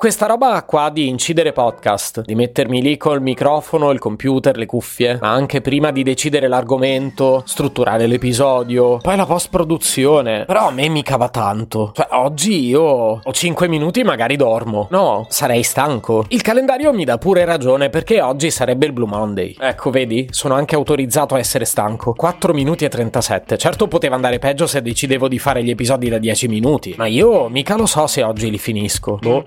Questa roba qua di incidere podcast, di mettermi lì col microfono, il computer, le cuffie, ma anche prima di decidere l'argomento, strutturare l'episodio, poi la post-produzione. Però a me mica va tanto. Cioè, oggi io ho 5 minuti e magari dormo. No, sarei stanco. Il calendario mi dà pure ragione perché oggi sarebbe il Blue Monday. Ecco, vedi, sono anche autorizzato a essere stanco. 4 minuti e 37. Certo poteva andare peggio se decidevo di fare gli episodi da 10 minuti, ma io mica lo so se oggi li finisco. Boh.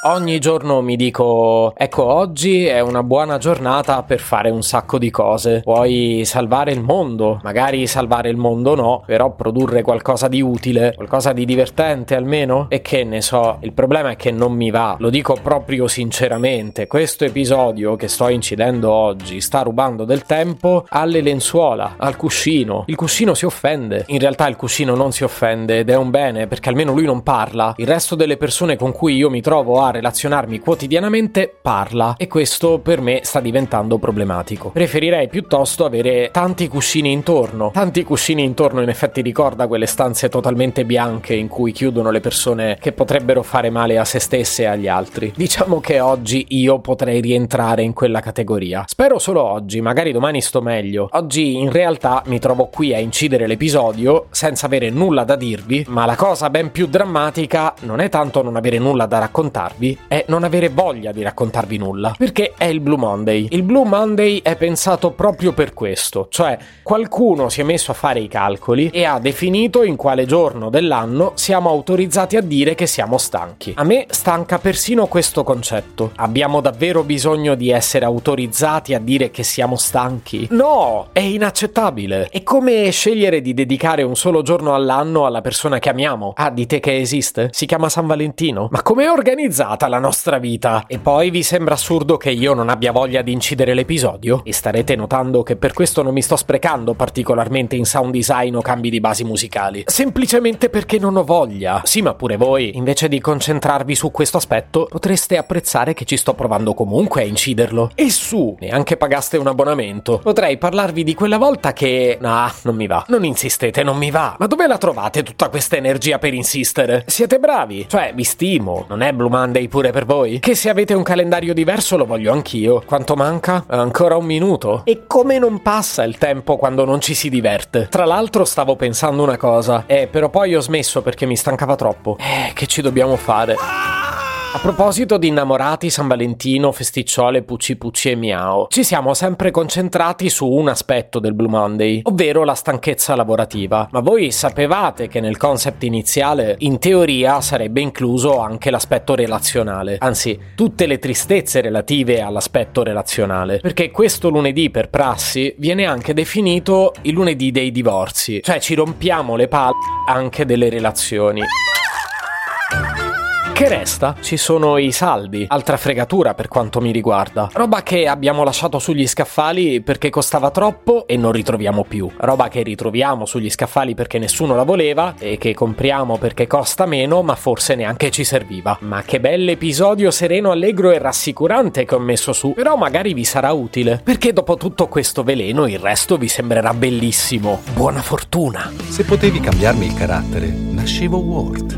Ogni giorno mi dico, ecco, oggi è una buona giornata per fare un sacco di cose. Puoi salvare il mondo, magari salvare il mondo no, però produrre qualcosa di utile, qualcosa di divertente almeno. E che ne so, il problema è che non mi va, lo dico proprio sinceramente. Questo episodio che sto incidendo oggi sta rubando del tempo alle lenzuola, al cuscino. Il cuscino si offende. In realtà il cuscino non si offende ed è un bene perché almeno lui non parla. Il resto delle persone con cui io mi trovo a relazionarmi quotidianamente parla e questo per me sta diventando problematico. Preferirei piuttosto avere tanti cuscini intorno. Tanti cuscini intorno in effetti ricorda quelle stanze totalmente bianche in cui chiudono le persone che potrebbero fare male a se stesse e agli altri. Diciamo che oggi io potrei rientrare in quella categoria. Spero solo oggi, magari domani sto meglio. Oggi in realtà mi trovo qui a incidere l'episodio senza avere nulla da dirvi, ma la cosa ben più drammatica non è tanto non avere nulla da raccontarvi, raccontarvi è non avere voglia di raccontarvi nulla, perché è il Blue Monday. Il Blue Monday è pensato proprio per questo, cioè qualcuno si è messo a fare i calcoli e ha definito in quale giorno dell'anno siamo autorizzati a dire che siamo stanchi. A me stanca persino questo concetto. Abbiamo davvero bisogno di essere autorizzati a dire che siamo stanchi? No, è inaccettabile. È come scegliere di dedicare un solo giorno all'anno alla persona che amiamo. Ah, dite che esiste? Si chiama San Valentino. Ma come è organizzato? Complicata la nostra vita. E poi vi sembra assurdo che io non abbia voglia di incidere l'episodio? E starete notando che per questo non mi sto sprecando particolarmente in sound design o cambi di basi musicali. Semplicemente perché non ho voglia. Sì, ma pure voi, invece di concentrarvi su questo aspetto, potreste apprezzare che ci sto provando comunque a inciderlo. E su, neanche pagaste un abbonamento. Potrei parlarvi di quella volta che... Ah, non mi va. Non insistete, non mi va. Ma dove la trovate tutta questa energia per insistere? Siete bravi. Cioè, vi stimo. Non è Blue Monday pure per voi? Che se avete un calendario diverso lo voglio anch'io. Quanto manca? Ancora un minuto? E come non passa il tempo quando non ci si diverte? Tra l'altro stavo pensando una cosa, eh, però poi ho smesso perché mi stancava troppo. Eh, che ci dobbiamo fare? A proposito di innamorati, San Valentino, festicciole, pucci pucci e miao, ci siamo sempre concentrati su un aspetto del Blue Monday, ovvero la stanchezza lavorativa. Ma voi sapevate che nel concept iniziale, in teoria, sarebbe incluso anche l'aspetto relazionale, anzi, tutte le tristezze relative all'aspetto relazionale, perché questo lunedì per prassi viene anche definito il lunedì dei divorzi, cioè ci rompiamo le palle anche delle relazioni. Che resta? Ci sono i saldi, altra fregatura per quanto mi riguarda. Roba che abbiamo lasciato sugli scaffali perché costava troppo e non ritroviamo più. Roba che ritroviamo sugli scaffali perché nessuno la voleva e che compriamo perché costa meno ma forse neanche ci serviva. Ma che bell'episodio sereno, allegro e rassicurante che ho messo su. Però magari vi sarà utile, perché dopo tutto questo veleno il resto vi sembrerà bellissimo. Buona fortuna! Se potevi cambiarmi il carattere, nascevo Ward.